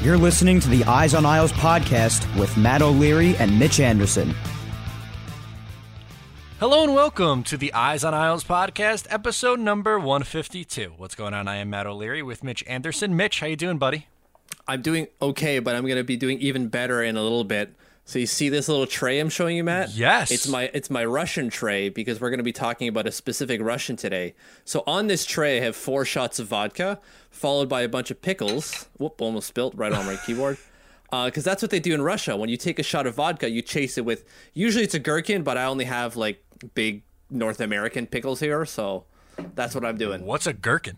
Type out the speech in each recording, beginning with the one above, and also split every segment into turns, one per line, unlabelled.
You're listening to the Eyes on Isles podcast with Matt O'Leary and Mitch Anderson.
Hello and welcome to the Eyes on Isles podcast, episode number 152. What's going on? I am Matt O'Leary with Mitch Anderson. Mitch, how you doing, buddy?
I'm doing okay, but I'm going to be doing even better in a little bit. So you see this little tray I'm showing you, Matt?
Yes.
It's my it's my Russian tray because we're going to be talking about a specific Russian today. So on this tray I have four shots of vodka, followed by a bunch of pickles. Whoop! Almost spilt right on my keyboard. Because uh, that's what they do in Russia. When you take a shot of vodka, you chase it with usually it's a gherkin, but I only have like big North American pickles here, so that's what I'm doing.
What's a gherkin?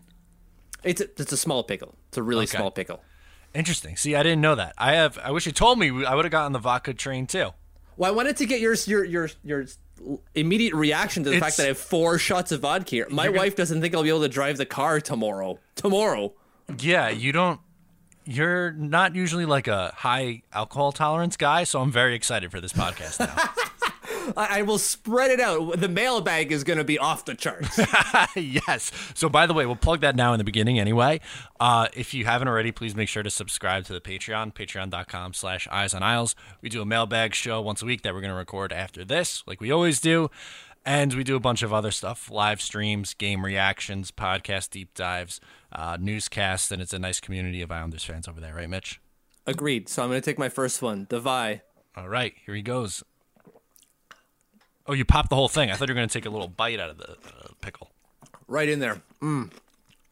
It's a, it's a small pickle. It's a really
Okay.
small pickle.
Interesting. See, I didn't know that. I have. I wish you told me. I would have gotten the vodka train too.
Well, I wanted to get your your your your immediate reaction to the
It's-
fact that I have four shots of vodka here. My
You're gonna-
wife doesn't think I'll be able to drive the car tomorrow. Tomorrow.
Yeah, you don't. You're not usually like a high alcohol tolerance guy, so I'm very excited for this podcast now.
I, I will spread it out. The mailbag is going to be off the charts.
yes. So, by the way, we'll plug that now in the beginning anyway. Uh, if you haven't already, please make sure to subscribe to the Patreon, patreon.com slash eyes on isles. We do a mailbag show once a week that we're going to record after this, like we always do. And we do a bunch of other stuff live streams, game reactions, podcast deep dives, uh, newscasts, and it's a nice community of Islanders fans over there, right, Mitch?
Agreed. So I'm going to take my first one. Devi.
All right, here he goes. Oh, you popped the whole thing. I thought you were going to take a little bite out of the uh, pickle.
Right in there. Mm.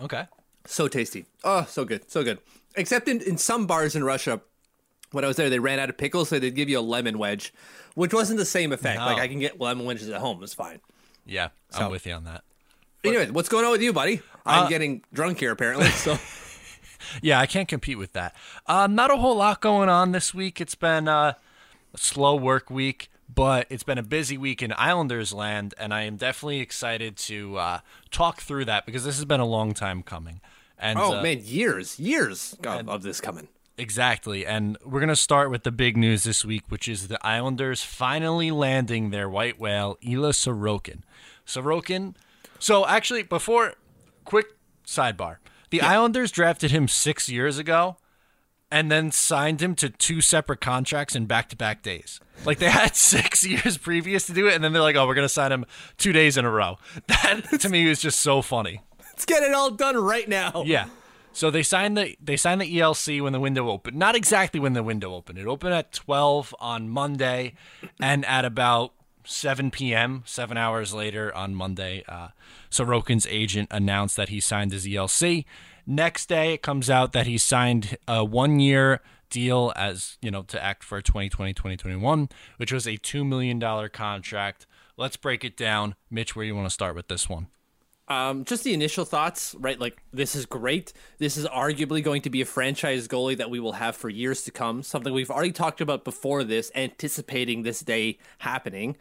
Okay.
So tasty. Oh, so good. So good. Except in, in some bars in Russia, when I was there, they ran out of pickles, so they'd give you a lemon wedge, which wasn't the same effect.
No.
Like I can get lemon wedges at home. It's fine.
Yeah, I'm with you on that.
Anyway, what's going on with you, buddy? I'm getting drunk here, apparently. So
Yeah, I can't compete with that. Uh, not a whole lot going on this week. It's been uh, a slow work week, but it's been a busy week in Islanders land, and I am definitely excited to uh, talk through that because this has been a long time coming. And
Oh
uh,
man, years, years of, of this coming.
Exactly. And we're going to start with the big news this week, which is the Islanders finally landing their white whale, Ilya Sorokin. Sorokin. So, actually, before, quick sidebar the Islanders drafted him six years ago and then signed him to two separate contracts in back to back days. Like they had six years previous to do it, and then they're like, oh, we're to sign him two days in a row. That to me was just so funny.
Let's get it all done right now.
Yeah. So they signed the they signed the ELC when the window opened. Not exactly when the window opened. It opened at 12 on Monday, and at about 7 p.m., seven hours later on Monday, uh, Sorokin's agent announced that he signed his ELC. Next day, it comes out that he signed a one-year deal as you know to act for 2020 2021 which was a $2 million contract let's break it down mitch where do you want to start with this one
Um, just the initial thoughts, right? Like this is great. This is arguably going to be a franchise goalie that we will have for years to come. Something we've already talked about before this, anticipating this day happening.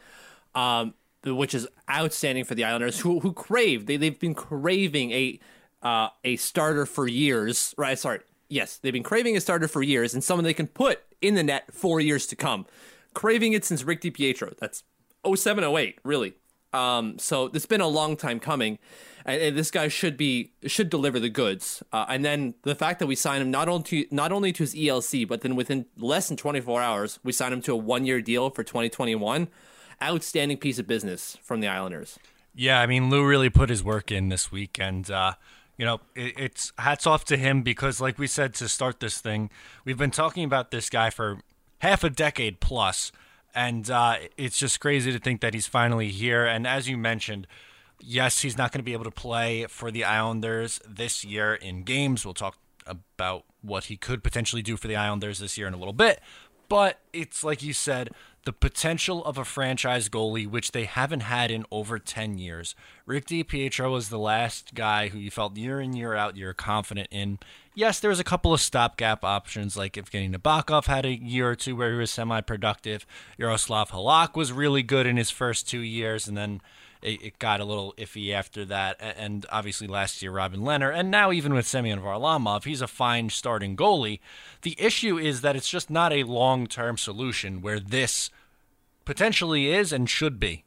Um, which is outstanding for the Islanders, who who crave they they've been craving a uh, a starter for years. Right? Sorry. Yes, they've been craving a starter for years and someone they can put in the net for years to come. Craving it since Rick DiPietro. That's 0708, really. Um, so it's been a long time coming, and, and this guy should be should deliver the goods. Uh, and then the fact that we signed him not only to, not only to his ELC, but then within less than 24 hours, we signed him to a one year deal for 2021. Outstanding piece of business from the Islanders.
Yeah, I mean Lou really put his work in this week, and uh, you know it, it's hats off to him because, like we said to start this thing, we've been talking about this guy for half a decade plus and uh, it's just crazy to think that he's finally here. And as you mentioned, yes, he's not going to be able to play for the Islanders this year in games. We'll talk about what he could potentially do for the Islanders this year in a little bit. But it's like you said, the potential of a franchise goalie, which they haven't had in over 10 years. Rick DiPietro was the last guy who you felt year in, year out, you're confident in yes, there was a couple of stopgap options, like Evgeny Nabokov had a year or two where he was semi-productive. Yaroslav Halak was really good in his first two years, and then it, it, got a little iffy after that. And obviously last year, Robin Lehner, and now even with Semyon Varlamov, he's a fine starting goalie. The issue is that it's just not a long-term solution where this potentially is and should be.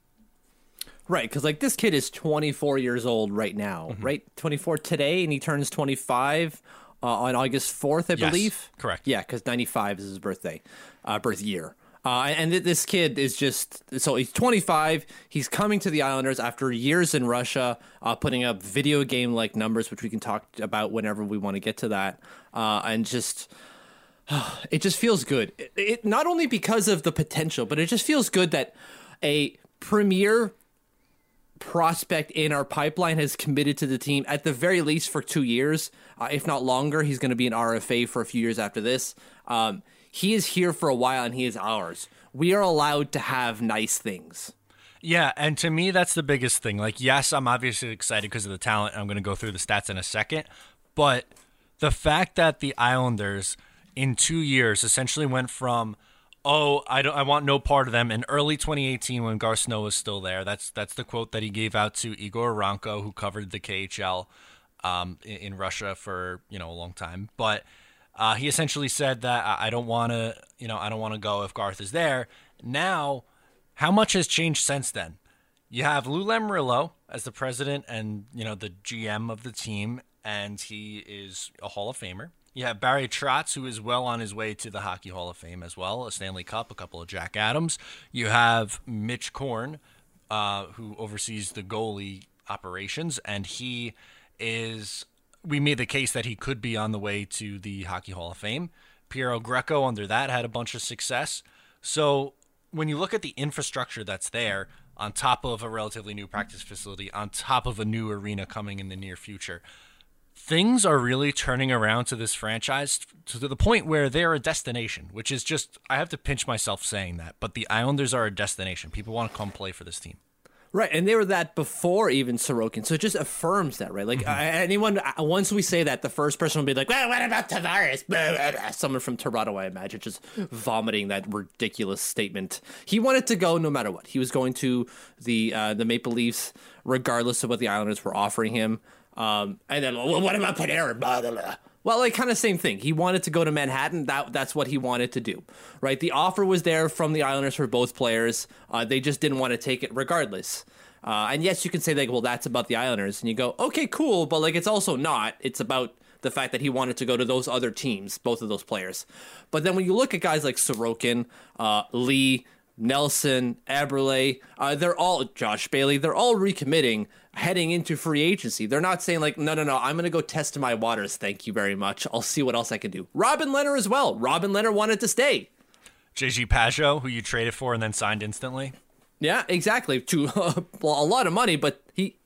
Right, because like this kid is 24 years old right now, mm-hmm. right? 24 today, and he turns 25 uh, on August 4th, I
yes,
believe.
Correct.
Yeah, because 95 is his birthday, uh, birth year. Uh, and this kid is just so he's 25. He's coming to the Islanders after years in Russia, uh, putting up video game like numbers, which we can talk about whenever we want to get to that. Uh, and just it just feels good. It, it, not only because of the potential, but it just feels good that a premier prospect in our pipeline has committed to the team at the very least for two years, uh, if not longer. He's going to be an RFA for a few years after this. Um, he is here for a while and he is ours. We are allowed to have nice things.
Yeah, and to me, that's the biggest thing. Like, yes, I'm obviously excited because of the talent. I'm going to go through the stats in a second. But the fact that the Islanders in two years essentially went from oh, I don't, I want no part of them. In early 2018, when Snow was still there, that's that's the quote that he gave out to Igor Eronko, who covered the KHL um, in, in, Russia for you know a long time. But uh, he essentially said that I, I don't want to, you know, I don't want to go if Garth is there. Now, how much has changed since then? You have Lou Lamoriello as the president and you know the GM of the team, and he is a Hall of Famer. You have Barry Trotz, who is well on his way to the Hockey Hall of Fame as well, a Stanley Cup, a couple of Jack Adams. You have Mitch Korn, uh, who oversees the goalie operations, and he is. We made the case that he could be on the way to the Hockey Hall of Fame. Piero Greco, under that, had a bunch of success. So when you look at the infrastructure that's there, on top of a relatively new practice facility, on top of a new arena coming in the near future, things are really turning around to this franchise to the point where they're a destination, which is just, I have to pinch myself saying that, but the Islanders are a destination. People want to come play for this team.
Right, and they were that before even Sorokin, so it just affirms that, right? Like mm-hmm. anyone, uh, once we say that, the first person will be like, "Well, what about Tavares?" Someone from Toronto, I imagine, just vomiting that ridiculous statement. He wanted to go no matter what. He was going to the uh, the Maple Leafs, regardless of what the Islanders were offering him. Um, and then, well, what about Panarin? Blah, blah, blah. Well, like kind of same thing. He wanted to go to Manhattan. That that's what he wanted to do, right? The offer was there from the Islanders for both players. Uh, they just didn't want to take it, regardless. Uh, and yes, you can say like, well, that's about the Islanders, and you go, okay, cool, but like, it's also not. It's about the fact that he wanted to go to those other teams, both of those players. But then when you look at guys like Sorokin, uh, Lee, Nelson, Eberle, uh, they're all Josh Bailey. They're all recommitting heading into free agency. They're not saying like, no, no, no, I'm going to go test my waters. Thank you very much. I'll see what else I can do. Robin Lehner as well. Robin Lehner wanted to stay.
JG Pageau, who you traded for and then signed instantly.
Yeah, exactly. To uh, a lot of money, but he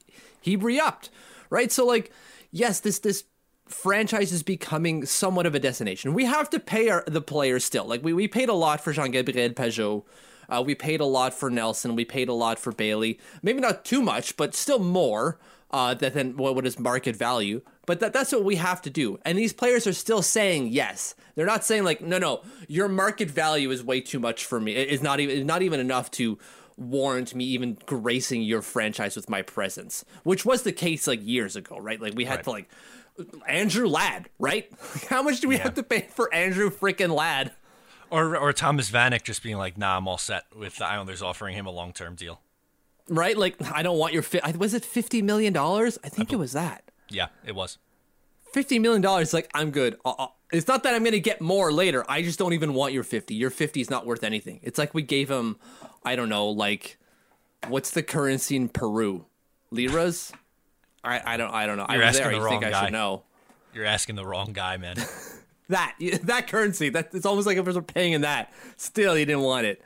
he re-upped, right? So like, yes, this this franchise is becoming somewhat of a destination. We have to pay our, the players still. Like we we paid a lot for Jean Gabriel Pageau uh, we paid a lot for Nelson. We paid a lot for Bailey. Maybe not too much, but still more uh, than what is market value. But that, that's what we have to do. And these players are still saying yes. They're not saying like, no, no, your market value is way too much for me. It's not even not even enough to warrant me even gracing your franchise with my presence, which was the case like years ago, right? Like we had
Right.
to like Andrew Ladd, right? How much do we have to pay for Andrew freaking Ladd?
Or or Thomas Vanek just being like, nah, I'm all set with the Islanders offering him a long term deal.
Right? Like I don't want your fi- was it 50 million dollars? I think it was that.
Yeah, it was.
50 million dollars like I'm good. Uh, uh, it's not that I'm going to get more later. I just don't even want your 50. Your 50 is not worth anything. It's like we gave him I don't know, like what's the currency in Peru? Liras? I I don't I don't know.
You're
I was
asking
there.
the
think
wrong
I
guy.
should know.
You're asking the wrong guy, man.
that that currency that it's almost like if we're paying in that still you didn't want it.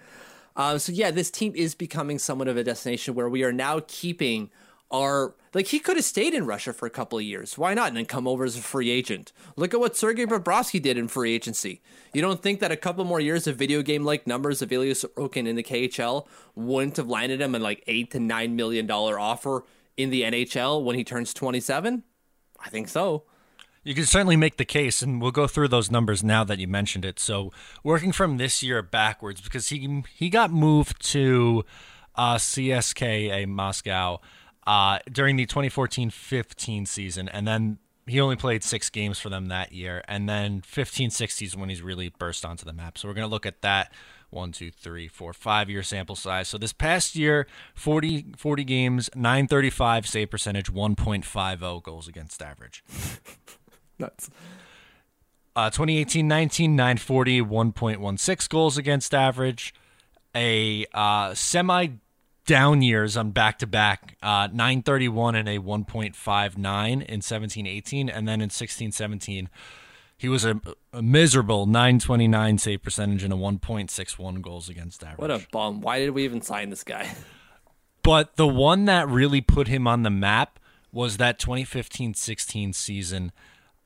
Um, so yeah this team is becoming somewhat of a destination where we are now keeping our like he could have stayed in russia for a couple of years. Why not? And then come over as a free agent. Look at what sergei bobrovsky did in free agency. You don't think that a couple more years of video game like numbers of Ilya Sorokin in the KHL wouldn't have landed him a like eight to nine million dollar offer in the NHL when he turns 27 I think so
You can certainly make the case, and we'll go through those numbers now that you mentioned it. So, working from this year backwards, because he he got moved to uh, CSKA Moscow uh, during the 2014-15 season, and then he only played six games for them that year, and then 15-16 is when he's really burst onto the map. So we're gonna look at that one, two, three, four, five year sample size. So this past year, 40, 40 games, 935 save percentage, 1.50 goals against average.
nuts
Uh, 2018-19, 940, 1.16 goals against average. A uh, semi down years on back to back, 931 and a 1.59 in 17-18, and then in 16-17, he was a, a miserable 929 save percentage and a 1.61 goals against average.
What a bum. Why did we even sign this guy?
But the one that really put him on the map was that 2015-16 season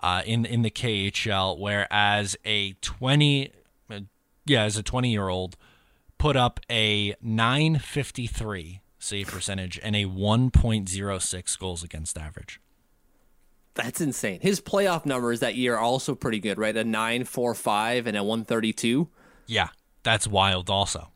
uh, in in the KHL, whereas a 20, uh, yeah, as a 20 year old, put up a 953 save percentage and a 1.06 goals against average.
That's insane. His playoff numbers that year are also pretty good, right? A 945 and a 132.
Yeah, that's wild. Also,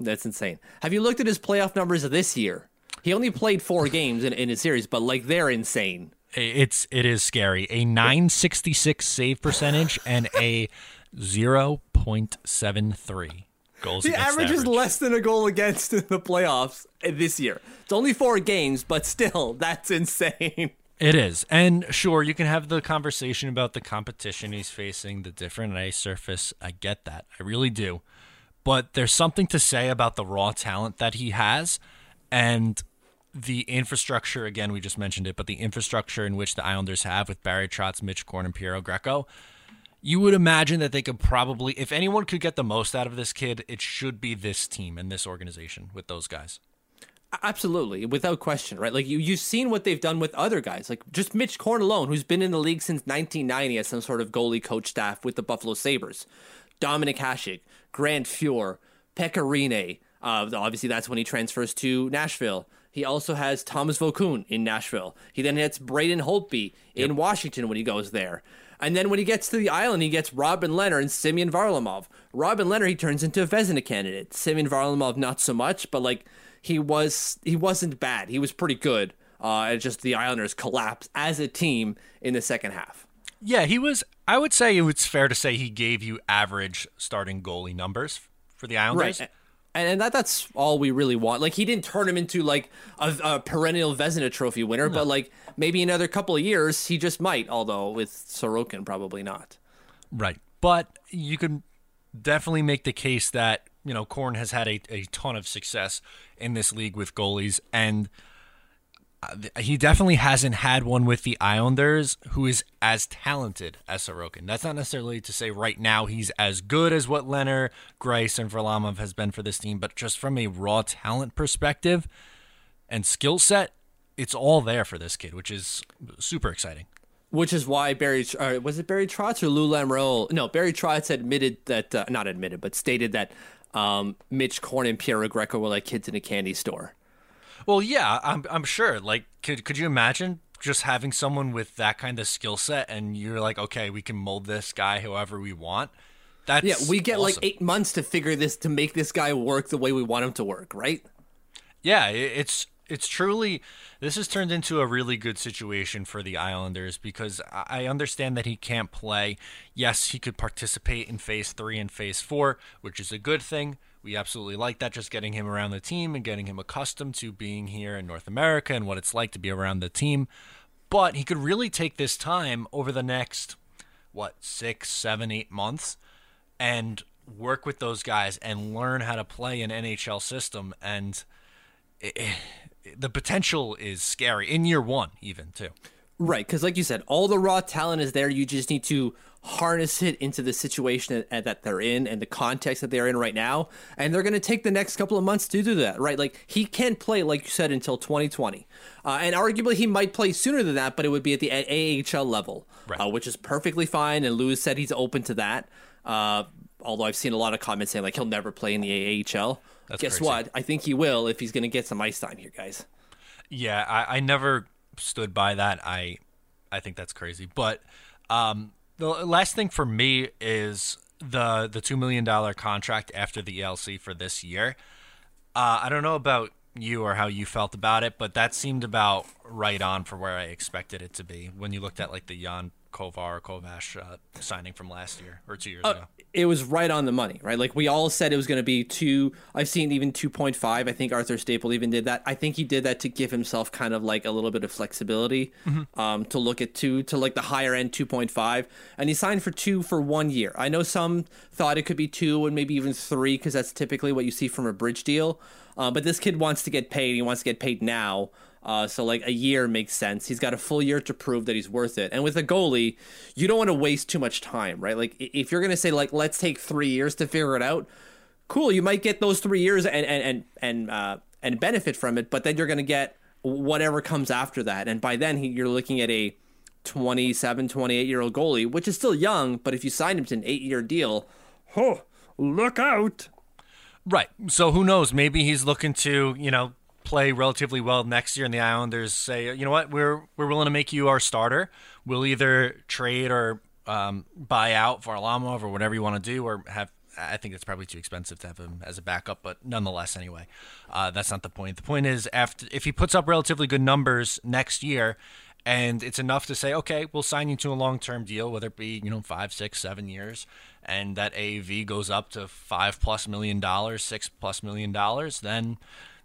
That's insane. Have you looked at his playoff numbers this year? He only played four games in, in a series, but like they're insane.
It's it is scary. A 966 save percentage and a 0.73 goals.
The
against
average is less than a goal against in the playoffs uh, this year. It's only four games, but still, that's insane.
It is. And sure, you can have the conversation about the competition he's facing, the different ice surface. I get that. I really do. But there's something to say about the raw talent that he has and the infrastructure. Again, we just mentioned it, but the infrastructure in which the Islanders have with Barry Trotz, Mitch Korn, and Piero Greco. You would imagine that they could probably, if anyone could get the most out of this kid, it should be this team and this organization with those guys.
Absolutely, without question, right? Like you, you've seen what they've done with other guys, like just Mitch Korn alone, who's been in the league since 1990 as some sort of goalie coach staff with the Buffalo Sabres. Dominik Hasek, Grant Fuhr, Pecorine. Uh, obviously, that's when he transfers to Nashville. He also has Tomas Vokoun in Nashville. He then hits Braden Holtby in Washington when he goes there. And then when he gets to the island, he gets Robin Lehner and Semyon Varlamov. Robin Lehner, he turns into a Vezina candidate. Semyon Varlamov, not so much, but like he was, he wasn't bad. He was pretty good. Uh, and just the Islanders collapsed as a team in the second half.
Yeah, he was. I would say it's fair to say he gave you average starting goalie numbers for the Islanders.
Right. And, and that that's all we really want. Like he didn't turn him into like a, a perennial Vezina Trophy winner, but like maybe another couple of years he just might. Although with Sorokin, probably not.
Right. But you can definitely make the case that, you know, Korn has had a, a ton of success in this league with goalies. And he definitely hasn't had one with the Islanders who is as talented as Sorokin. That's not necessarily to say right now he's as good as what Lehner, Greiss, and Varlamov has been for this team, but just from a raw talent perspective and skill set, it's all there for this kid, which is super exciting.
Which is why Barry uh, was it Barry Trotz or Lou Lamoriello? No, Barry Trotz admitted that uh, not admitted, but stated that um, Mitch Korn and Piero Greco were like kids in a candy store.
Well, yeah, I'm I'm sure. Like, could could you imagine just having someone with that kind of skill set, and you're like, okay, we can mold this guy however we want. That's
Yeah, we get like eight months to figure this to make this guy work the way we want him to work, right?
Yeah, it's it's truly this has turned into a really good situation for the Islanders because I understand that he can't play. Yes, he could participate in phase 3 and phase 4, which is a good thing. We absolutely like that just getting him around the team and getting him accustomed to being here in North America and what it's like to be around the team. But he could really take this time over the next what, six, seven, eight months and work with those guys and learn how to play an NHL system and it, the potential is scary in year one, even too.
Right, because like you said, all the raw talent is there. You just need to harness it into the situation that, that they're in and the context that they're in right now. And they're going to take the next couple of months to do that, right? Like he can't play, like you said, until 2020. Uh, and arguably he might play sooner than that, but it would be at the AHL level, right. uh, which is perfectly fine. And Lewis said he's open to that. Uh, although I've seen a lot of comments saying like he'll never play in the AHL. That's Guess crazy. what? I think he will if he's going to get some ice time here, guys.
Yeah, I, I never stood by that. I I think that's crazy. But um, the last thing for me is the the two million dollar contract after the ELC for this year. Uh, I don't know about you or how you felt about it, but that seemed about right on for where I expected it to be when you looked at like the Jan Kovar Kovash uh, signing from last year or two years uh, ago.
It was right on the money, right? Like we all said it was going to be two. I've seen even 2.5. I think Arthur Staple even did that. I think he did that to give himself kind of like a little bit of flexibility mm-hmm. um, to look at two, to like the higher end 2.5. And he signed for two for one year. I know some thought it could be two and maybe even three because that's typically what you see from a bridge deal. Uh, but this kid wants to get paid. He wants to get paid now. Uh, so like a year makes sense. He's got a full year to prove that he's worth it. And with a goalie, you don't want to waste too much time, right? Like if you're gonna say like let's take three years to figure it out, cool. You might get those three years and and and and uh, and benefit from it, but then you're gonna get whatever comes after that. And by then he, you're looking at a 27, 28 year old goalie, which is still young, but if you sign him to an eight year deal, oh, look out.
Right. So who knows? Maybe he's looking to, you know, play relatively well next year, and the Islanders say, you know what, we're we're willing to make you our starter. We'll either trade or um, buy out Varlamov or whatever you want to do, or have. I think it's probably too expensive to have him as a backup, but nonetheless, anyway, uh, that's not the point. The point is, after if he puts up relatively good numbers next year, and it's enough to say, okay, we'll sign you to a long-term deal, whether it be you know five, six, seven years, and that AAV goes up to five plus million dollars, six plus million dollars, then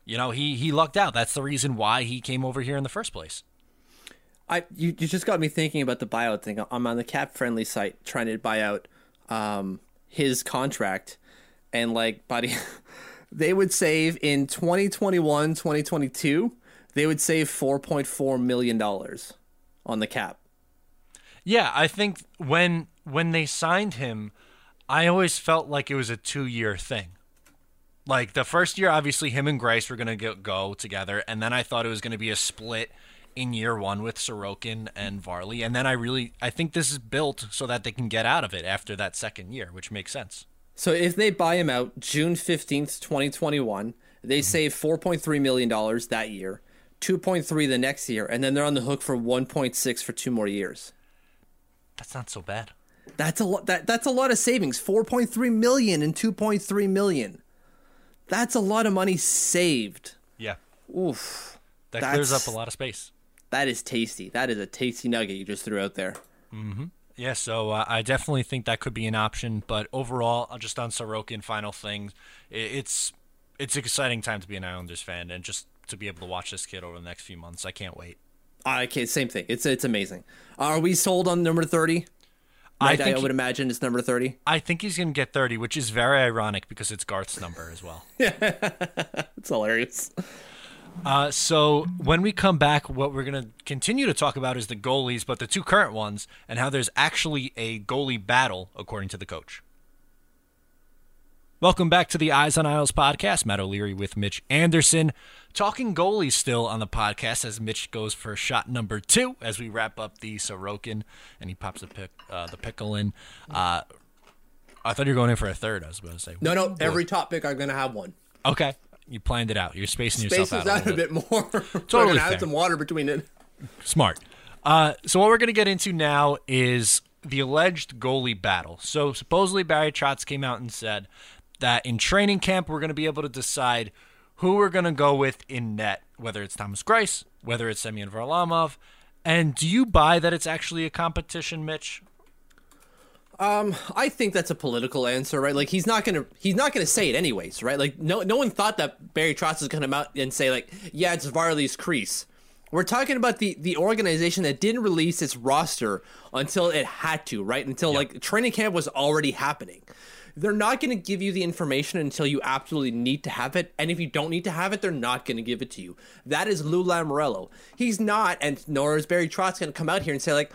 you know, he he lucked out. That's the reason why he came over here in the first place.
I you, you just got me thinking about the buyout thing. I'm on the cap friendly site trying to buy out um, his contract, and like, buddy, they would save in 2021, 2022, they would save 4.4 million dollars on the cap.
Yeah, I think when when they signed him, I always felt like it was a two year thing. Like the first year, obviously, him and Greiss were going to go together, and then I thought it was going to be a split in year one with Sorokin and Varley, and then I really I think this is built so that they can get out of it after that second year, which makes sense.
So if they buy him out June fifteenth, twenty twenty one, they mm-hmm. save four point three million dollars that year, two point three the next year, and then they're on the hook for one point six for two more years.
That's not so bad.
That's a lot. That that's a lot of savings. Four point three million and two point three million. That's a lot of money saved.
Yeah.
Oof.
That clears up a lot of space.
That is tasty. That is a tasty nugget you just threw out there.
Mm-hmm. Yeah, so uh, I definitely think that could be an option. But overall, uh, just on Sorokin, final things, it's it's an exciting time to be an Islanders fan, and just to be able to watch this kid over the next few months, I can't wait.
I can't. Same thing. It's it's amazing. Are we sold on number thirty? I, I, would imagine it's number 30.
I think he's going to get 30, which is very ironic because it's Garth's number as well.
Yeah, it's hilarious.
Uh, so when we come back, what we're going to continue to talk about is the goalies, but the two current ones, and how there's actually a goalie battle, according to the coach. Welcome back to the Eyes on Isles podcast. Matt O'Leary with Mitch Anderson. Talking goalies still on the podcast as Mitch goes for shot number two as we wrap up the Sorokin and he pops the pick, uh, the pickle in. Uh, I thought you were going in for a third. I was about to say.
No, no. Every top pick, I'm going to have one.
Okay. You planned it out. You're spacing yourself
Spaces
out,
out a, bit more. totally add some water between it.
Smart. Uh, so what we're going to get into now is the alleged goalie battle. So supposedly Barry Trotz came out and said that in training camp we're going to be able to decide who we're going to go with in net, whether it's Thomas Greiss, whether it's Semyon Varlamov. And do you buy that it's actually a competition, Mitch?
Um, I think that's a political answer, right? Like he's not gonna he's not gonna say it anyways, right? Like no no one thought that Barry Trotz is gonna come out and say like, yeah, it's Varley's crease. We're talking about the the organization that didn't release its roster until it had to, right? Until yep. like training camp was already happening. They're not going to give you the information until you absolutely need to have it, and if you don't need to have it, they're not going to give it to you. That is Lou Lamoriello. He's not, and nor is Barry Trotz going to come out here and say like,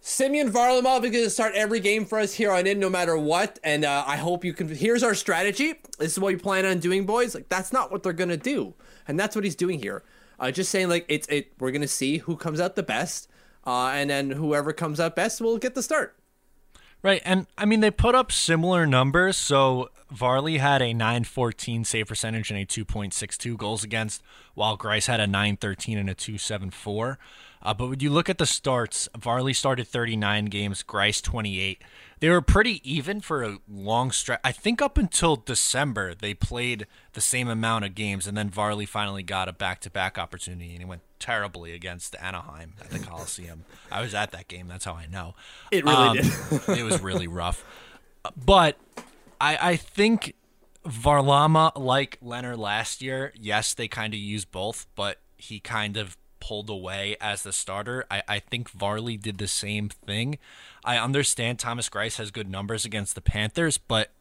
Semyon Varlamov is going to start every game for us here on in, no matter what. And uh, I hope you can. Here's our strategy. This is what we plan on doing, boys. Like that's not what they're going to do, and that's what he's doing here. Uh, just saying, like it's it. We're going to see who comes out the best, uh, and then whoever comes out best will get the start.
Right, and I mean they put up similar numbers. So Varley had a 914 save percentage and a 2.62 goals against, while Greiss had a 913 and a 274. Uh, but when you look at the starts, Varley started 39 games, Greiss 28. They were pretty even for a long stretch. I think up until December, they played the same amount of games, and then Varley finally got a back to back opportunity, and he went terribly against Anaheim at the Coliseum. I was at that game, that's how I know.
It really um, did.
it was really rough. But I, I think Varlamov, like Lehner last year, yes, they kind of use both, but he kind of pulled away as the starter. I, I think Varley did the same thing. I understand Thomas Greiss has good numbers against the Panthers, but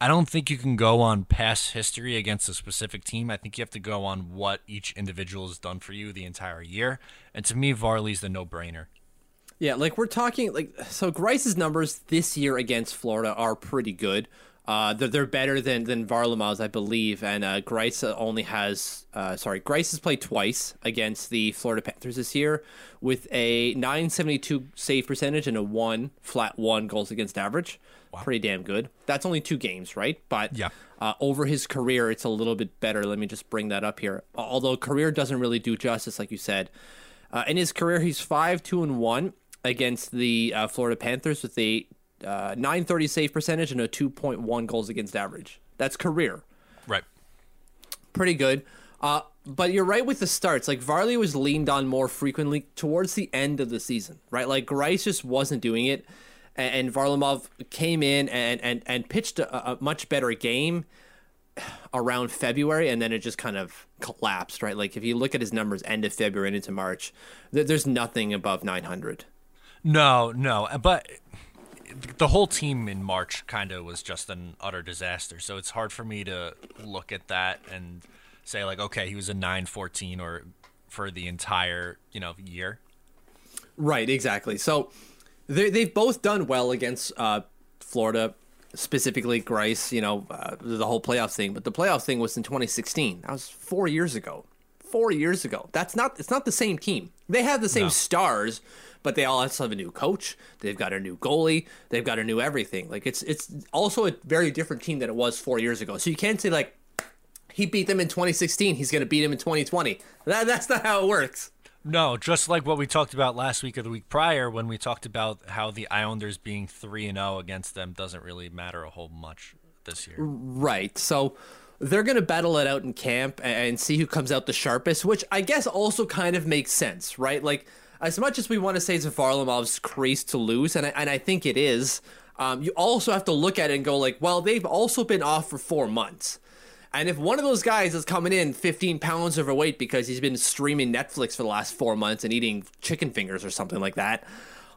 I don't think you can go on past history against a specific team. I think you have to go on what each individual has done for you the entire year. And to me, Varley's the no brainer.
Yeah, like we're talking like so Greiss's numbers this year against Florida are pretty good. Uh, they're, they're better than than Varlamov's, I believe, and uh, Greiss only has uh, sorry, Greiss has played twice against the Florida Panthers this year with a 972 save percentage and a one flat one goals against average. Wow. Pretty damn good. That's only two games, right? But
yeah.
Uh, over his career, it's a little bit better. Let me just bring that up here. Although career doesn't really do justice, like you said. Uh, in his career, he's five two and one against the uh, Florida Panthers with a uh, 930 save percentage and a 2.1 goals against average. That's career.
Right.
Pretty good. Uh, but you're right with the starts. Like Varley was leaned on more frequently towards the end of the season, right? Like Greiss just wasn't doing it, and, and Varlamov came in and and and pitched a, a, much better game around February, and then it just kind of collapsed, right? Like if you look at his numbers end of February and into March, th- there's nothing above 900.
No, no, but the whole team in March kind of was just an utter disaster. So it's hard for me to look at that and say like, okay, he was a nine fourteen or for the entire you know year.
Right, exactly. So they they've both done well against uh, Florida, specifically Greiss. You know uh, the whole playoff thing, but the playoff thing was in 2016. That was four years ago. Four years ago. That's not. It's not the same team. They have the same no. stars, but they all also have a new coach. They've got a new goalie. They've got a new everything. Like it's it's also a very different team than it was four years ago. So you can't say like he beat them in 2016. He's going to beat him in 2020. That, that's not how it works.
No, just like what we talked about last week or the week prior when we talked about how the Islanders being 3 and 0 against them doesn't really matter a whole much this year.
Right. So they're going to battle it out in camp and see who comes out the sharpest, which I guess also kind of makes sense, right? Like as much as we want to say it's Varlamov's crease to lose, and I, and I think it is, um, you also have to look at it and go like, well, they've also been off for four months. And if one of those guys is coming in 15 pounds overweight because he's been streaming Netflix for the last four months and eating chicken fingers or something like that,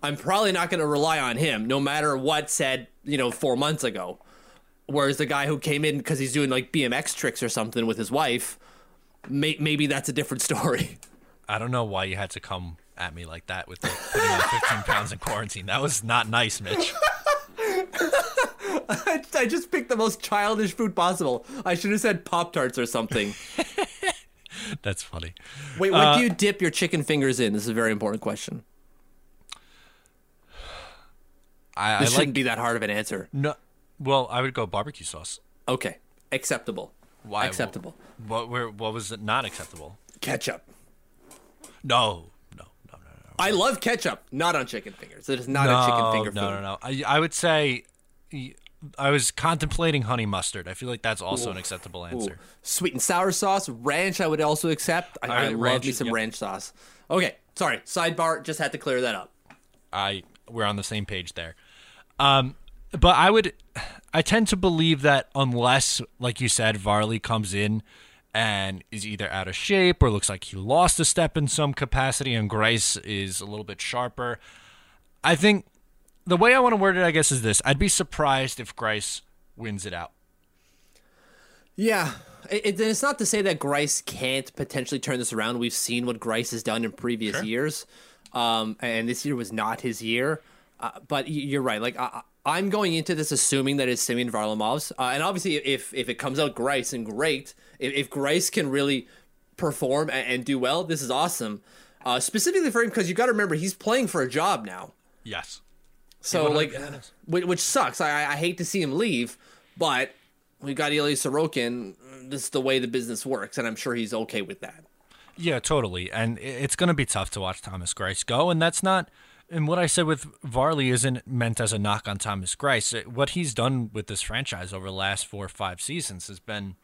I'm probably not going to rely on him no matter what said, you know, four months ago. Whereas the guy who came in because he's doing like BMX tricks or something with his wife, may- maybe that's a different story.
I don't know why you had to come at me like that with the putting on 15 pounds in quarantine. That was not nice, Mitch.
I, just picked the most childish food possible. I should have said Pop Tarts or something.
That's funny.
Wait, what uh, do you dip your chicken fingers in? This is a very important question.
I,
this
I
shouldn't
like,
be that hard of an answer.
No, well, I would go barbecue sauce.
Okay, acceptable.
Why
acceptable?
What? What, what was it not acceptable?
Ketchup.
No,
I love ketchup, not on chicken fingers. It is not no, a chicken finger
no,
food.
No, no, no. I, I would say I was contemplating honey mustard. I feel like that's also an acceptable answer.
Ooh. Sweet and sour sauce, ranch. I would also accept. I, I love
ranch,
me some
yep.
ranch sauce. Okay, sorry. Sidebar. Just had to clear that up.
I we're on the same page there. Um, but I would, I tend to believe that unless, like you said, Varley comes in and is either out of shape or looks like he lost a step in some capacity, and Greiss is a little bit sharper. I think the way I want to word it, I guess, is this: I'd be surprised if Greiss wins it out.
Yeah, it, it, it's not to say that Greiss can't potentially turn this around. We've seen what Greiss has done in previous
Sure.
years, um, and this year was not his year. Uh, but you're right. Like I, I'm going into this assuming that it's Semyon Varlamov's, uh, and obviously, if if it comes out Greiss and great, if, if Greiss can really perform and, and do well, this is awesome. Uh, specifically for him, because you got to remember he's playing for a job now.
Yes.
So like,
100%
which, which sucks. I I hate to see him leave, but we got Ilya Sorokin. This is the way the business works, and I'm sure he's okay with that.
Yeah, totally. And it's going to be tough to watch Thomas Greiss go. And that's not, and what I said with Varley isn't meant as a knock on Thomas Greiss. What he's done with this franchise over the last four or five seasons has been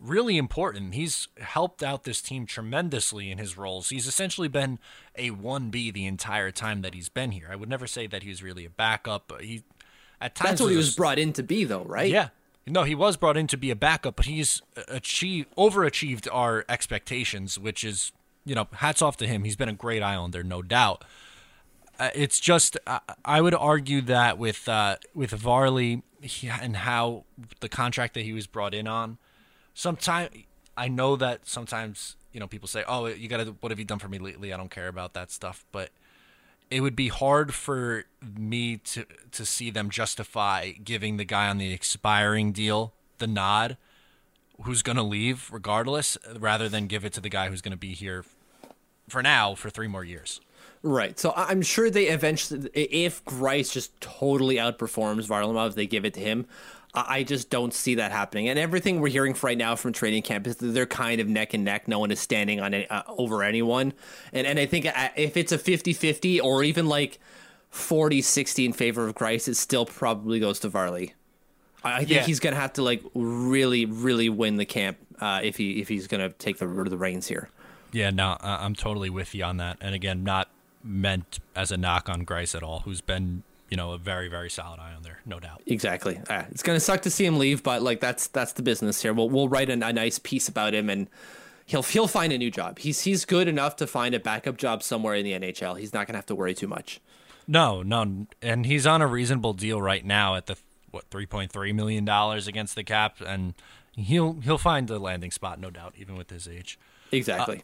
really important. He's helped out this team tremendously in his roles. He's essentially been a 1B the entire time that he's been here. I would never say that he was really a backup, but he, at times,
That's what he
was
was brought in to be, though, right?
yeah. No, he was brought in to be a backup, but he's achieved overachieved our expectations, which is, you know, hats off to him. He's been a great Islander, no doubt. Uh, it's just I I would argue that with uh, with Varley he, and how the contract that he was brought in on, sometimes I know that sometimes you know people say, "Oh, you got to what have you done for me lately?" I don't care about that stuff, but it would be hard for me to to see them justify giving the guy on the expiring deal the nod who's going to leave regardless rather than give it to the guy who's going to be here for now for 3 more years.
Right. So I'm sure they eventually, if Greiss just totally outperforms Varlamov, they give it to him. I just don't see that happening. And everything we're hearing right now from training camp is that they're kind of neck and neck. No one is standing on any, uh, over anyone. And and I think uh, if it's a 50-50 or even like 40-60 in favor of Greiss, it still probably goes to Varley. I think
Yeah.
he's gonna have to like really, really win the camp uh, if he if he's gonna take the the reins here.
Yeah, no, I- I'm totally with you on that. And again, not meant as a knock on Greiss at all, who's been, you know, a very very solid Islander, no doubt.
Exactly. Uh, it's gonna suck to see him leave, but like that's that's the business here. We'll we'll write a, a nice piece about him, and he'll he'll find a new job. He's he's good enough to find a backup job somewhere in the NHL. He's not gonna have to worry too much.
No, no, and he's on a reasonable deal right now at the what three point three million dollars against the cap, and he'll he'll find a landing spot, no doubt, even with his age.
Exactly.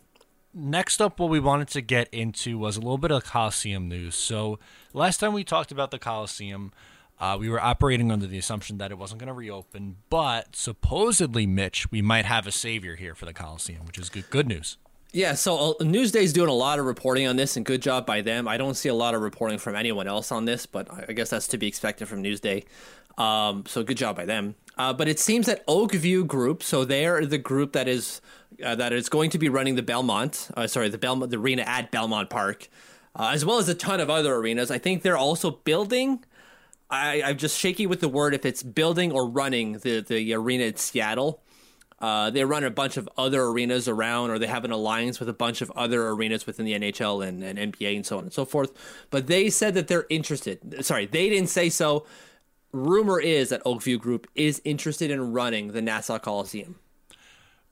Next up, what we wanted to get into was a little bit of Coliseum news. So last time we talked about the Coliseum, uh, we were operating under the assumption that it wasn't going to reopen, but supposedly, Mitch, we might have a savior here for the Coliseum, which is good good news.
Yeah, so uh, Newsday's doing a lot of reporting on this, and good job by them. I don't see a lot of reporting from anyone else on this, but I I guess that's to be expected from Newsday. Um, so good job by them. Uh, but it seems that Oak View Group, so they're the group that is uh, that is going to be running the Belmont, uh, sorry, the Belmont, the arena at Belmont Park, uh, as well as a ton of other arenas. I think they're also building. I, I'm just shaky with the word if it's building or running the the arena at Seattle. Uh, they run a bunch of other arenas around, or they have an alliance with a bunch of other arenas within the NHL and, and NBA and so on and so forth. But they said that they're interested. Sorry, they didn't say so. Rumor is that Oak View Group is interested in running the Nassau Coliseum.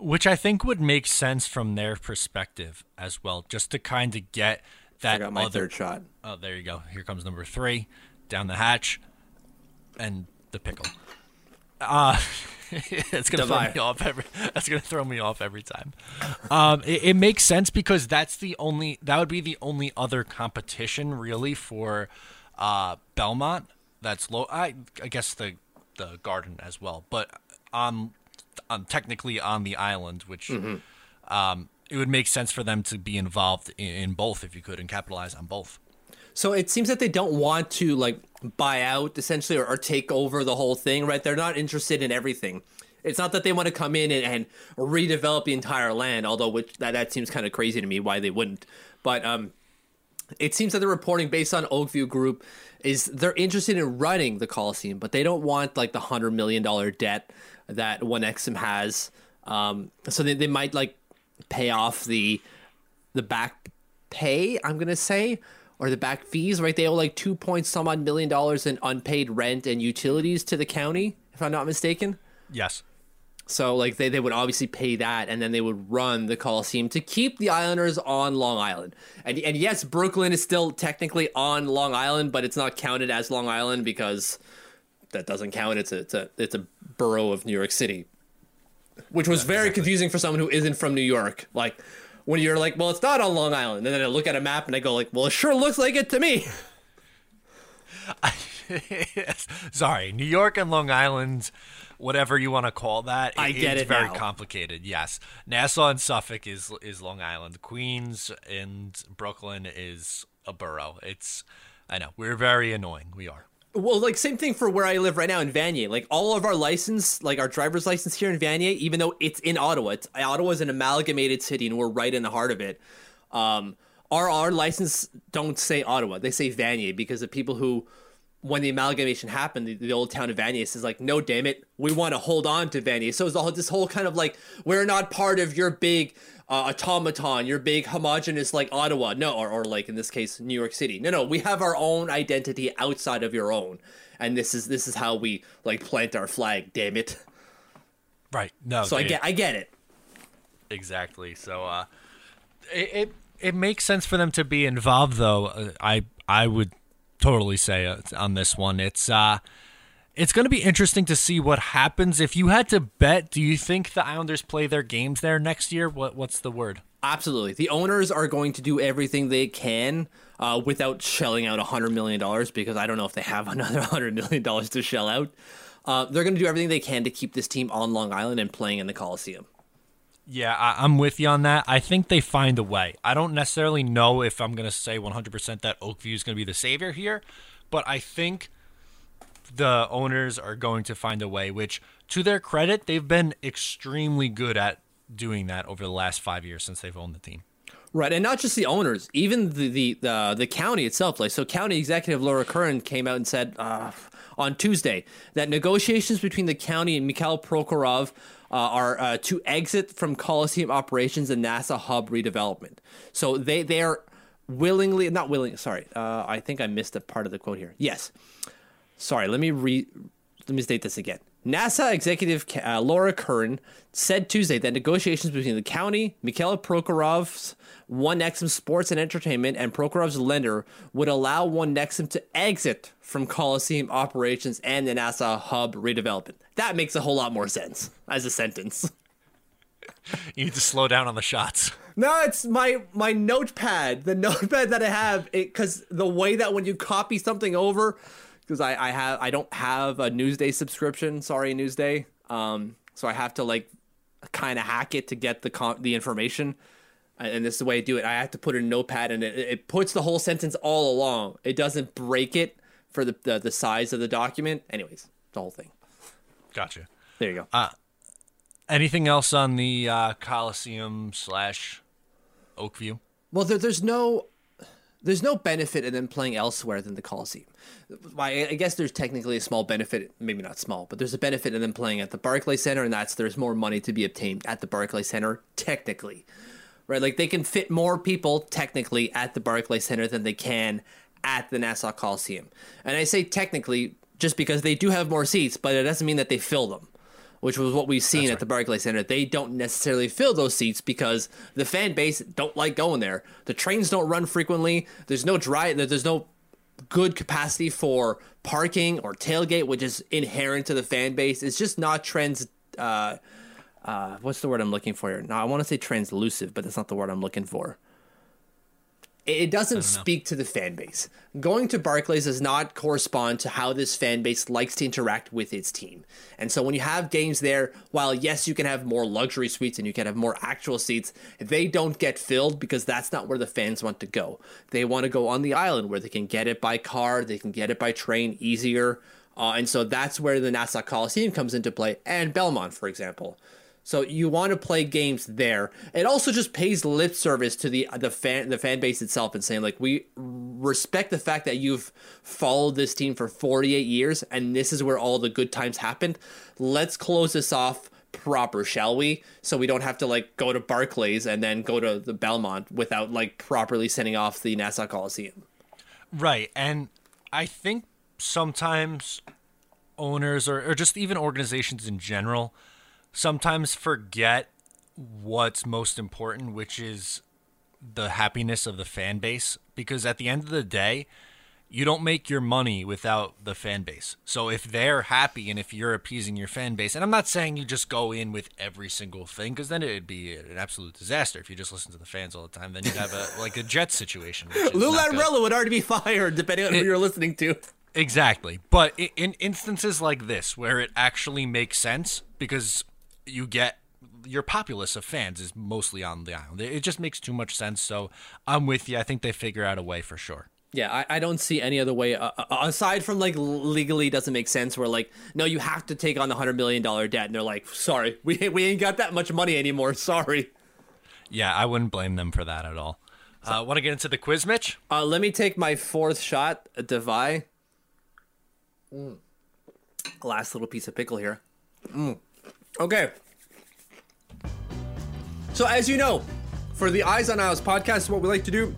Which I think would make sense from their perspective as well, just to kind of get
I
that
got my
other.
third shot.
Oh, there you go. Here comes number three, down the hatch, and the pickle. Uh it's gonna throw me off every. That's gonna throw me off every time. Um, it, it makes sense because that's the only. That would be the only other competition really for uh, Belmont. That's low. I, I guess the the Garden as well, but um, um technically on the island, which um, it would make sense for them to be involved in, in both if you could and capitalize on both.
So it seems that they don't want to like buy out essentially or, or take over the whole thing, right? They're not interested in everything. It's not that they want to come in and, and redevelop the entire land, although which that, that seems kind of crazy to me why they wouldn't. But um, it seems that the reporting based on Oak View Group is they're interested in running the Coliseum, but they don't want like the hundred million dollar debt that Onexim has. Um, so they, they might like pay off the the back pay. I'm gonna say. Or the back fees, right? They owe like two point some odd million dollars in unpaid rent and utilities to the county, if I'm not mistaken.
Yes.
So like they, they would obviously pay that and then they would run the Coliseum to keep the Islanders on Long Island. And and yes, Brooklyn is still technically on Long Island, but it's not counted as Long Island because that doesn't count. It's a it's a it's a borough of New York City. Which was very confusing for someone who isn't from New York. Like when you're like, well, it's not on Long Island, and then I look at a map and I go like, well, it sure looks like it to me.
Sorry, New York and Long Island, whatever you want to call that.
I get
it's
it
very
now.
complicated. Yes, Nassau and Suffolk is is Long Island. Queens and Brooklyn is a borough. It's I know we're very annoying. We are.
Well, like same thing for where I live right now in Vanier. Like all of our license, like our driver's license here in Vanier, even though it's in Ottawa, it's, Ottawa is an amalgamated city, and we're right in the heart of it. Um, our our license don't say Ottawa; they say Vanier because the people who, when the amalgamation happened, the, the old town of Vanier is like, no, damn it, we want to hold on to Vanier. So it's all this whole kind of like we're not part of your big uh, automaton, your big homogenous like Ottawa, no, or, or like in this case New York City. No, no, we have our own identity outside of your own, and this is this is how we like plant our flag. Damn it!
Right. No.
So I get I get it.
Exactly. So uh, it, it it makes sense for them to be involved, though. Uh, I I would totally say it on this one, it's uh, it's going to be interesting to see what happens. If you had to bet, do you think the Islanders play their games there next year? What what's the word?
Absolutely. The owners are going to do everything they can uh, without shelling out $100 million because I don't know if they have another $100 million to shell out. Uh, they're going to do everything they can to keep this team on Long Island and playing in the Coliseum.
Yeah, I, I'm with you on that. I think they find a way. I don't necessarily know if I'm going to say 100% that Oak View is going to be the savior here, but I think the owners are going to find a way, which, to their credit, they've been extremely good at doing that over the last five years since they've owned the team.
Right, and not just the owners, even the the the, the county itself. Like, so county executive Laura Curran came out and said uh, on Tuesday that negotiations between the county and Mikhail Prokhorov uh, are uh, to exit from Coliseum operations and Nassau hub redevelopment. So they they are willingly not willing. Sorry, uh, I think I missed a part of the quote here. Yes, sorry. Let me re let me state this again. Nassau executive uh, Laura Curran said Tuesday that negotiations between the county, Mikhail Prokhorov's Onexim Sports and Entertainment, and Prokhorov's lender would allow Onexim to exit from Coliseum operations and the Nassau hub redevelopment. That makes a whole lot more sense as a sentence.
You need to slow down on the shots.
No, it's my my notepad, the notepad that I have, because the way that when you copy something over, because I I have I don't have a Newsday subscription. Sorry, Newsday. Um, so I have to like kind of hack it to get the con- the information, and this is the way I do it. I have to put it in notepad, and it, it puts the whole sentence all along. It doesn't break it for the the, the size of the document. Anyways, the whole thing.
Gotcha.
There you go.
Anything else on the uh, Coliseum slash Oak View?
Well, there, there's no there's no benefit in them playing elsewhere than the Coliseum. I, I guess there's technically a small benefit, maybe not small, but there's a benefit in them playing at the Barclays Center, and that's there's more money to be obtained at the Barclays Center technically, right? Like they can fit more people technically at the Barclays Center than they can at the Nassau Coliseum. And I say technically just because they do have more seats, but it doesn't mean that they fill them which was what we've seen at the Barclays Center. They don't necessarily fill those seats because the fan base don't like going there. The trains don't run frequently. There's no dry. There's no good capacity for parking or tailgate, which is inherent to the fan base. It's just not trans. Uh, uh, what's the word I'm looking for here? No, I want to say translucent, but that's not the word I'm looking for. It doesn't speak to the fan base. Going to Barclays does not correspond to how this fan base likes to interact with its team. And so when you have games there, while yes, you can have more luxury suites and you can have more actual seats, they don't get filled because that's not where the fans want to go. They want to go on the island where they can get it by car, they can get it by train easier. Uh, and so that's where the Nassau Coliseum comes into play, and Belmont, for example. So you want to play games there. It also just pays lip service to the the fan the fan base itself and saying like we respect the fact that you've followed this team for 48 years and this is where all the good times happened. Let's close this off proper, shall we? So we don't have to like go to Barclays and then go to the Belmont without like properly sending off the Nassau Coliseum.
Right. And I think sometimes owners or, or just even organizations in general sometimes forget what's most important, which is the happiness of the fan base. Because at the end of the day, you don't make your money without the fan base. So if they're happy and if you're appeasing your fan base, and I'm not saying you just go in with every single thing because then it'd be an absolute disaster if you just listen to the fans all the time. Then you'd have a like a jet situation.
Lou Lamoriello would already be fired depending on who you're listening to.
Exactly, but in instances like this where it actually makes sense because you get your populace of fans is mostly on the island. It just makes too much sense. So I'm with you. I think they figure out a way for sure.
Yeah, I, I don't see any other way uh, uh aside from like legally doesn't make sense. Where like, no, you have to take on the hundred million dollar debt, and they're like, sorry, we we ain't got that much money anymore. Sorry.
Yeah, I wouldn't blame them for that at all. Uh, Want to get into the quiz, Mitch?
Uh, let me take my fourth shot, Devi. Mm. Last little piece of pickle here. Mm. Okay. So as you know, for the Eyes on Isles podcast, what we like to do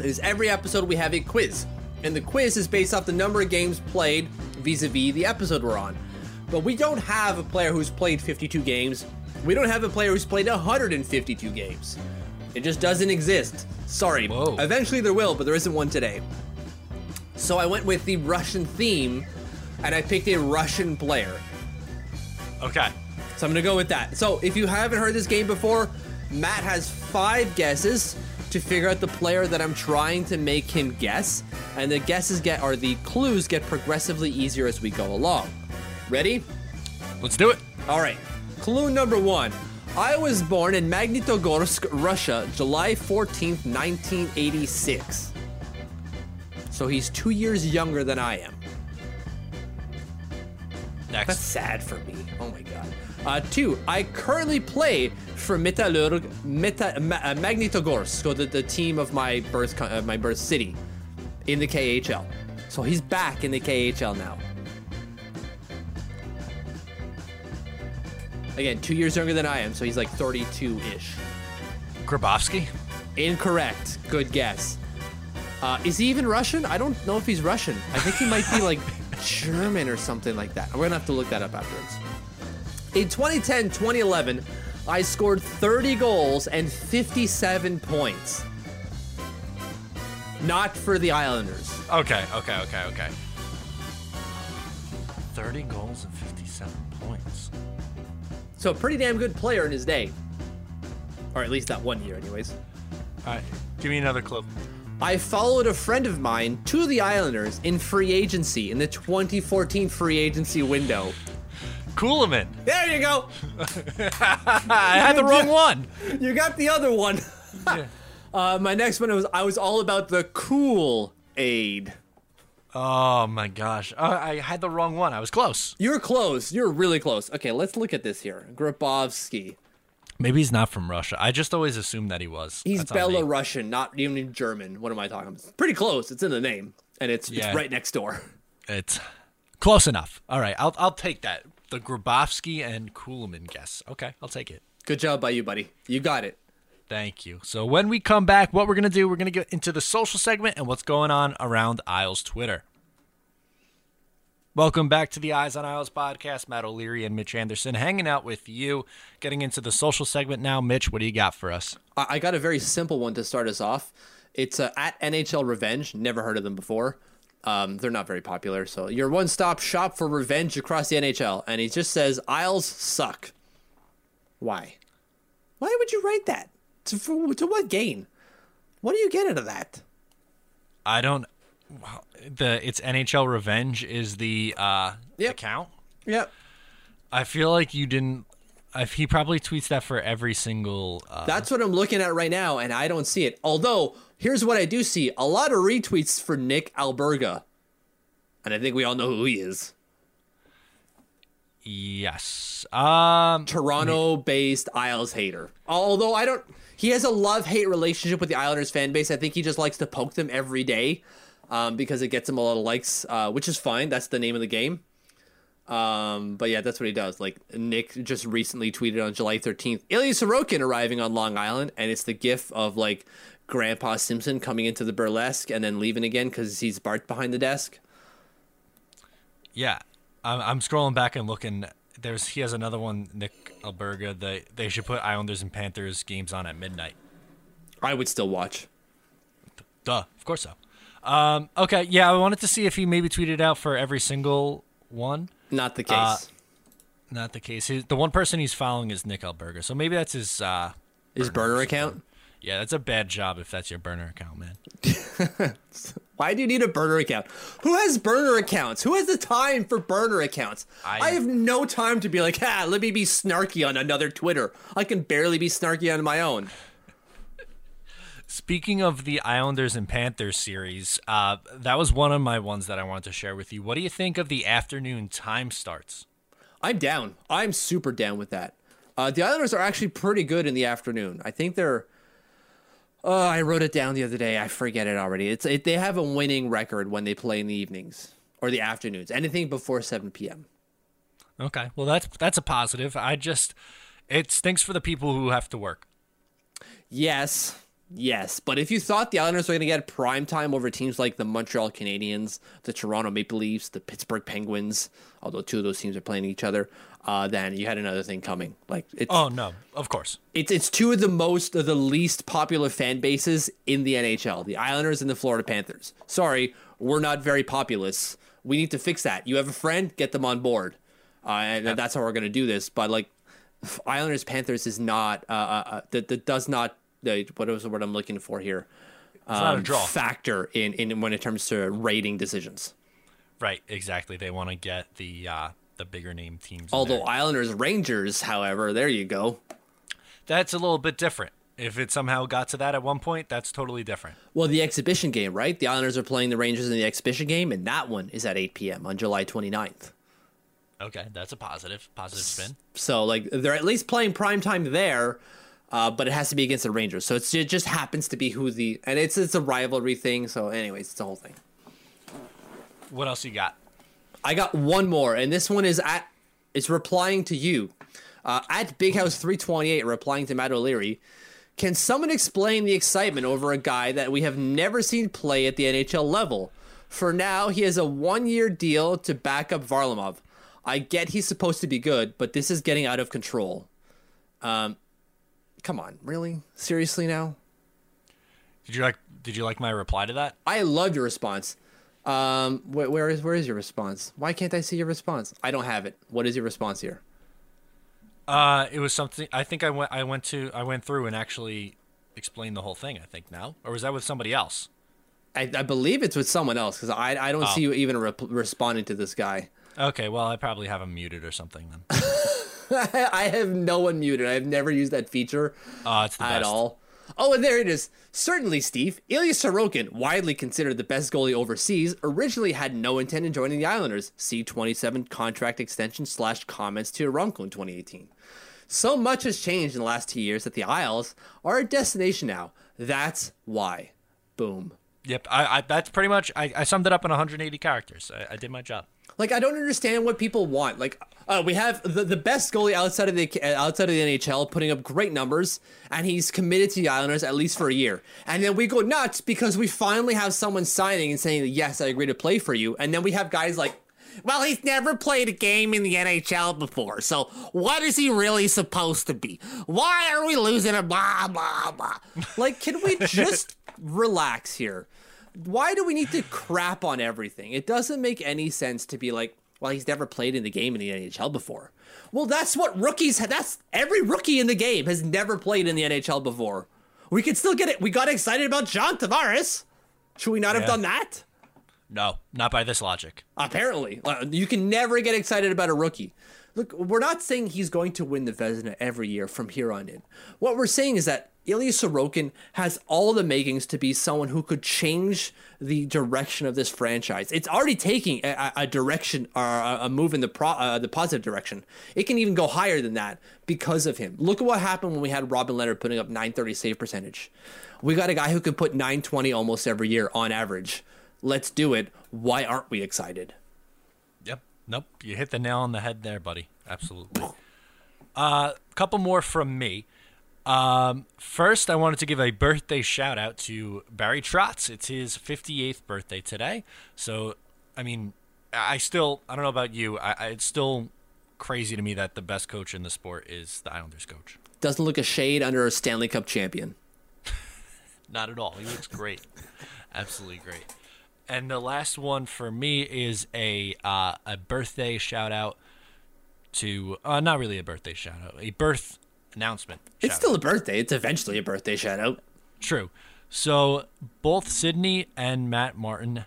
is every episode we have a quiz. And the quiz is based off the number of games played vis-a-vis the episode we're on. But we don't have a player who's played 52 games. We don't have a player who's played 152 games. It just doesn't exist. Sorry.
Whoa.
Eventually there will, but there isn't one today. So I went with the Russian theme and I picked a Russian player.
Okay.
So I'm gonna go with that. So if you haven't heard this game before, Matt has five guesses to figure out the player that I'm trying to make him guess, and the guesses get or the clues get progressively easier as we go along. Ready?
Let's do it.
All right. Clue number one. I was born in Magnitogorsk, Russia, July 14th, 1986. So he's two years younger than I am.
Next.
That's sad for me. Oh my god. Uh, two, I currently play for Metallurg, Meta, Ma, uh, Magnitogorsk, so the, the team of my birth uh, my birth city, in the KHL. So he's back in the KHL now. Again, two years younger than I am, so he's like 32-ish.
Grabovski?
Incorrect. Good guess. Uh, is he even Russian? I don't know if he's Russian. I think he might be like German or something like that. We're gonna have to look that up afterwards. In 2010 2011, I scored 30 goals and 57 points. Not for the Islanders.
Okay, okay, okay, okay. 30 goals and 57 points.
So, a pretty damn good player in his day. Or at least that one year, anyways.
All right, give me another clue.
I followed a friend of mine to the Islanders in free agency in the 2014 free agency window.
Kulemin.
There you go.
I had the wrong one.
You got the other one.
Yeah.
Uh, my next one was I was all about the cool aid.
Oh my gosh. Uh, I had the wrong one. I was close.
You're close. You're really close. Okay, let's look at this here. Grabovski.
Maybe he's not from Russia. I just always assumed that he was.
He's
That's.
Belarusian, not even German. What am I talking about? Pretty close. It's in the name, and it's
Yeah.
it's right next door.
It's close enough. All right, I'll I'll take that. The Grabovski and Kulemin guess. Okay, I'll take it.
Good job by you, buddy. You got it.
Thank you. So when we come back, what we're gonna do? We're gonna get into the social segment and what's going on around Isles Twitter. Welcome back to the Eyes on Isles podcast. Matt O'Leary and Mitch Anderson hanging out with you. Getting into the social segment now. Mitch, what do you got for us?
I, I got a very simple one to start us off. It's uh, at NHL Revenge. Never heard of them before. Um, they're not very popular. So your one-stop shop for revenge across the NHL, and he just says Isles suck. Why? Why would you write that? To, for, to what gain? What do you get out of that?
I don't. well, The it's NHL Revenge is the uh,
Yep.
account.
Yep.
I feel like you didn't. If he probably tweets that for every single. Uh,
That's what I'm looking at right now, and I don't see it. Although, here's what I do see a lot of retweets for Nick Alberga. And I think we all know who he is.
Yes. Um.
Toronto-based Isles hater. Although I don't, he has a love-hate relationship with the Islanders fan base. I think he just likes to poke them every day, um, because it gets him a lot of likes, uh, which is fine. That's the name of the game. Um, but yeah, that's what he does. Like Nick just recently tweeted on July 13th, Ilya Sorokin arriving on Long Island, and it's the gif of like Grandpa Simpson coming into the burlesque and then leaving again because he's Bart behind the desk.
Yeah. I'm, I'm scrolling back and looking. There's he has another one, Nick Alberga. They they should put Islanders and Panthers games on at midnight.
I would still watch.
Duh, of course so. Um, okay, yeah, I wanted to see if he maybe tweeted out for every single one.
Not the case.
Uh, Not the case. The one person he's following is Nick Alberga, so maybe that's his. Uh,
His burner account.
yeah, that's a bad job if that's your burner account, man.
Why do you need a burner account? Who has burner accounts? Who has the time for burner accounts? I,
I-
have no time to be like, ah, let me be snarky on another Twitter. I can barely be snarky on my own.
Speaking of the Islanders and Panthers series, uh, that was one of my ones that I wanted to share with you. What do you think of the afternoon time starts?
I'm down. I'm super down with that. Uh, the Islanders are actually pretty good in the afternoon. I think they're. Oh, I wrote it down the other day. I forget it already. It's it, they have a winning record when they play in the evenings or the afternoons. Anything before 7 p.m.
Okay, well that's that's a positive. I just it stinks for the people who have to work.
Yes, yes. But if you thought the Islanders were going to get prime time over teams like the Montreal Canadiens, the Toronto Maple Leafs, the Pittsburgh Penguins, although two of those teams are playing each other, uh, then you had another thing coming. Like it's
Oh no, of course.
it's it's two of the most of the least popular fan bases in the NHL, the Islanders and the Florida Panthers. Sorry, we're not very populous. We need to fix that. You have a friend, get them on board, uh, and that's how we're going to do this. But like, Islanders Panthers is not uh, uh, uh that that does not uh, what was the word I'm looking for here
It's not a
um, factor in in when it comes to rating decisions.
Right, exactly. They want to get the uh, the bigger name teams.
Although. Islanders Rangers, however, there you go.
that's a little bit different. If it somehow got to that at one point, that's totally different.
Well, the exhibition game, right? The Islanders are playing the Rangers in the exhibition game, and that one is at 8 p.m. on July 29th.
Okay, that's a positive, positive spin.
So, like, they're at least playing prime time there, uh, but it has to be against the Rangers. So it's, it just happens to be who the and it's it's a rivalry thing. So, anyways, it's the whole thing.
What else you got?
I got one more, and this one is at it's replying to you uh, at Big House 328, replying to Matt O'Leary. Can someone explain the excitement over a guy that we have never seen play at the NHL level? For now, he has a one-year deal to back up Varlamov. I get he's supposed to be good, but this is getting out of control. Um, come on, really? Seriously now?
Did you like? Did you like my reply to that?
I loved your response. Um, wh- where is where is your response? Why can't I see your response? I don't have it. What is your response here?
Uh, it was something. I think I went. I went to. I went through and actually explained the whole thing. I think now, or was that with somebody else?
I, I believe it's with someone else because I I don't see you even re- responding to this guy.
Okay, well, I probably have him muted or something then.
I have no one muted. I've never used that feature
ah, the
at
best.
all. Oh, and there it is. Certainly, Steve. Ilya Sorokin, widely considered the best goalie overseas, originally had no intent in joining the Islanders. See 27 contract extension slash comments to Eronko in 2018. So much has changed in the last two years that the Isles are a destination now. That's why. Boom.
Yep, I, I that's pretty much. I, I summed it up in 180 characters. I, I did my job.
Like I don't understand what people want. Like uh, we have the, the best goalie outside of the outside of the NHL, putting up great numbers, and he's committed to the Islanders at least for a year. And then we go nuts because we finally have someone signing and saying, "Yes, I agree to play for you." And then we have guys like, "Well, he's never played a game in the NHL before, so what is he really supposed to be? Why are we losing a blah blah blah?" like, can we just relax here? Why do we need to crap on everything? It doesn't make any sense to be like, well, he's never played in the game in the NHL before. Well, that's what rookies. That's every rookie in the game has never played in the NHL before. We could still get it. We got excited about John Tavares. Should we not have done that?
No, not by this logic.
Apparently, Uh, you can never get excited about a rookie. Look, we're not saying he's going to win the Vezina every year from here on in. What we're saying is that Ilya Sorokin has all the makings to be someone who could change the direction of this franchise. It's already taking a, a direction or a move in the pro, uh, the positive direction. It can even go higher than that because of him. Look at what happened when we had Robin Lehner putting up 930 save percentage. We got a guy who can put 920 almost every year on average. Let's do it. Why aren't we excited?
Yep. Nope. You hit the nail on the head there, buddy. Absolutely. A uh, couple more from me. Um, first, I wanted to give a birthday shout out to Barry Trotz. It's his 58th birthday today. So, I mean, I still, I don't know about you, I, I, it's still crazy to me that the best coach in the sport is the Islanders coach.
Doesn't look a shade under a Stanley Cup champion.
Not at all. He looks great. Absolutely great. And the last one for me is a uh, a birthday shout out to uh, not really a birthday shout out, a birth announcement.
It's still a birthday. It's eventually a birthday shout out.
True. So both Sydney and Matt Martin,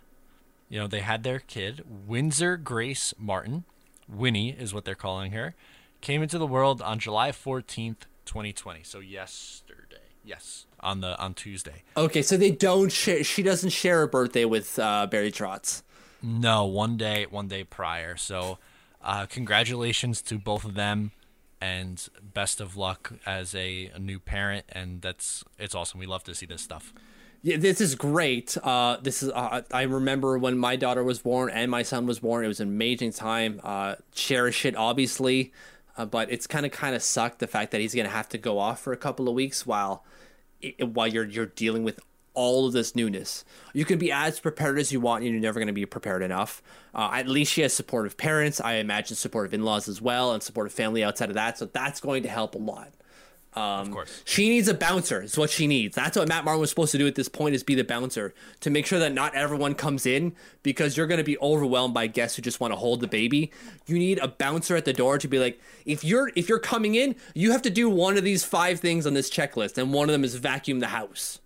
you know, they had their kid, Windsor Grace Martin. Winnie is what they're calling her. Came into the world on July 14th, 2020. So yesterday. Yes, on the on Tuesday.
Okay, so they don't share. She doesn't share a birthday with uh, Barry Trotz.
No, one day, one day prior. So, uh, congratulations to both of them and best of luck as a, a, new parent. And that's it's awesome. We love to see this stuff.
Yeah, this is great. Uh, this is uh, I remember when my daughter was born and my son was born. It was an amazing time. Uh, cherish it, obviously, uh, but it's kind of kind of sucked the fact that he's gonna have to go off for a couple of weeks while while you're you're dealing with all of this newness. You can be as prepared as you want, and you're never going to be prepared enough. Uh, at least she has supportive parents. I imagine supportive in laws as well, and supportive family outside of that. So that's going to help a lot.
Um, of course.
She needs a bouncer, is what she needs. That's what Matt Martin was supposed to do at this point, is be the bouncer to make sure that not everyone comes in because you're going to be overwhelmed by guests who just want to hold the baby. You need a bouncer at the door to be like, if you're if you're coming in, you have to do one of these five things on this checklist, and one of them is vacuum the house.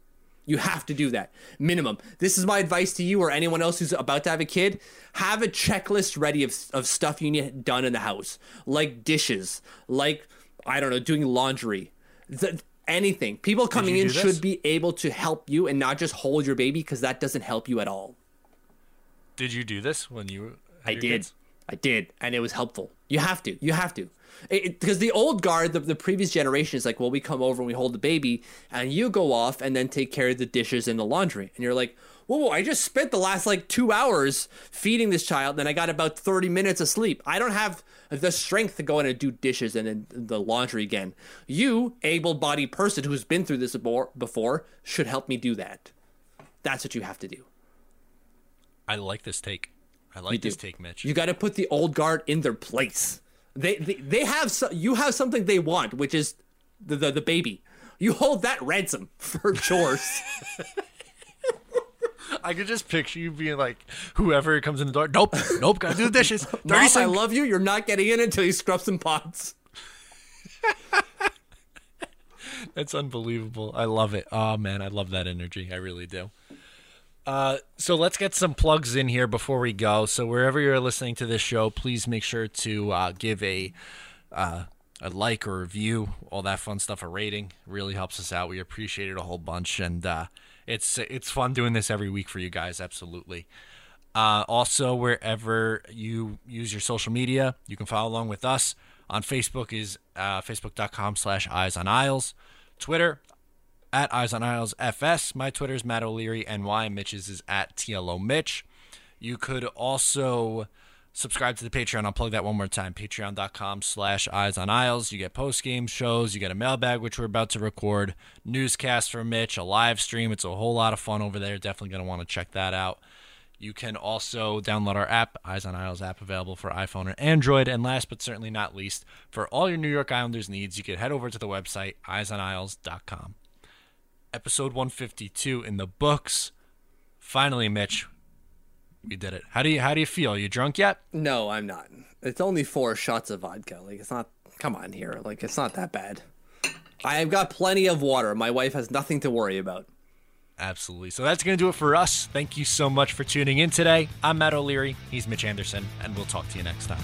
You have to do that minimum. This is my advice to you or anyone else who's about to have a kid. Have a checklist ready of, of stuff you need done in the house, like dishes, like, I don't know, doing laundry, the, anything. People coming in should be able to help you and not just hold your baby because that doesn't help you at all.
Did you do this when you?
I did. Kids? I did, and it was helpful. You have to. You have to because the old guard, the, the previous generation is like, well, we come over and we hold the baby, and you go off and then take care of the dishes and the laundry, and you're like, whoa, whoa, I just spent the last like two hours feeding this child, and I got about thirty minutes of sleep. I don't have the strength to go in and do dishes and then the laundry again. You, able-bodied person who's been through this before, should help me do that. That's what you have to do.
I like this take. I like this take, Mitch.
You got to put the old guard in their place. They they, they have so, you have something they want, which is the, the, the baby. You hold that ransom for chores.
I could just picture you being like, whoever comes in the door, nope, nope, gotta do the dishes.
Mom, I love you. You're not getting in until you scrub some pots.
That's unbelievable. I love it. Oh man, I love that energy. I really do. Uh, so let's get some plugs in here before we go. So wherever you're listening to this show, please make sure to uh, give a uh, a like or review, all that fun stuff, a rating. really helps us out. We appreciate it a whole bunch, and uh, it's it's fun doing this every week for you guys. Absolutely. Uh, also, wherever you use your social media, you can follow along with us. On Facebook is facebook.com slash eyes on isles. Twitter, at Eyes on Isles FS. My Twitter is Matt O'Leary NY. Mitch's is at TLO Mitch. You could also subscribe to the Patreon. I'll plug that one more time. Patreon.com slash Eyes on Isles. You get post game shows. You get a mailbag, which we're about to record. Newscast from Mitch, a live stream. It's a whole lot of fun over there. Definitely going to want to check that out. You can also download our app, Eyes on Isles app, available for iPhone or Android. And last but certainly not least, for all your New York Islanders needs, you can head over to the website, eyesonisles.com episode 152 in the books. Finally, Mitch, we did it. How do you how do you feel? Are you drunk yet?
No, I'm not. It's only four shots of vodka. Like it's not. Come on here. Like it's not that bad. I've got plenty of water. My wife has nothing to worry about.
Absolutely. So that's going to do it for us. Thank you so much for tuning in today. I'm Matt O'Leary. He's Mitch Anderson, and we'll talk to you next time.